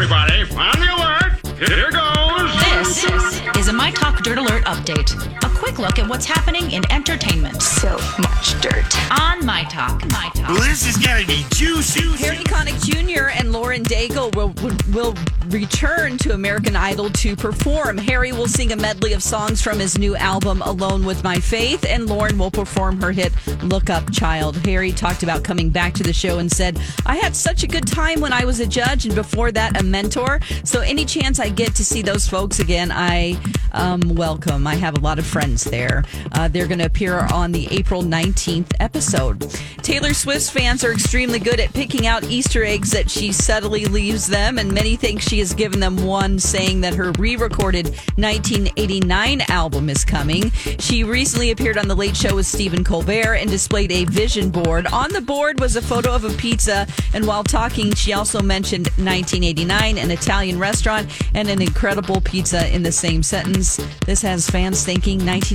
everybody. On the alert. Here goes. This is a My Talk Dirt Alert update. A quick look at what's happening in entertainment So much dirt. on My Talk. My Talk. This is gonna be juicy. Harry Connick Jr. and Lauren Daigle will, will return to American Idol to perform. Harry will sing a medley of songs from his new album, Alone with My Faith, and Lauren will perform her hit, Look Up Child. Harry talked about coming back to the show and said, I had such a good time when I was a judge and before that, a mentor. So any chance I get to see those folks again, I um, welcome. I have a lot of friends there. Uh, they're going to appear on the April 19th episode. Taylor Swift's fans are extremely good at picking out Easter eggs that she subtly leaves them, and many think she has given them one, saying that her re recorded 1989 album is coming. She recently appeared on The Late Show with Stephen Colbert and displayed a vision board. On the board was a photo of a pizza, and while talking, she also mentioned 1989, an Italian restaurant, and an incredible pizza in the same sentence. This has fans thinking 1989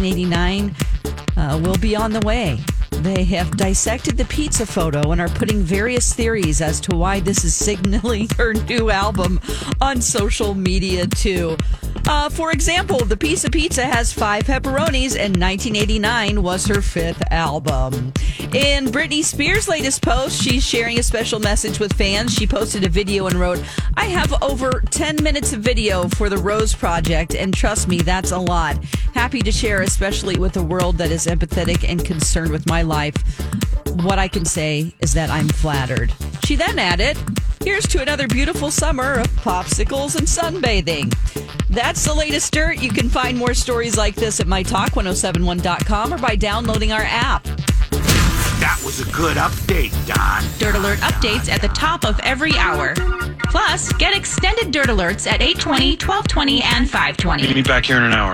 uh, will be on the way. They have dissected the pizza photo and are putting various theories as to why this is signaling her new album on social media, too. Uh, for example, the piece of pizza has five pepperonis, and 1989 was her fifth album. In Britney Spears' latest post, she's sharing a special message with fans. She posted a video and wrote, I have over 10 minutes of video for the Rose Project, and trust me, that's a lot. Happy to share, especially with a world that is empathetic and concerned with my life. What I can say is that I'm flattered. She then added, Here's to another beautiful summer of popsicles and sunbathing. That's the latest dirt. You can find more stories like this at mytalk1071.com or by downloading our app. That was a good update, Don. Dirt Alert updates at the top of every hour. Plus, get extended Dirt Alerts at 820, 1220, and 520. Meet me back here in an hour.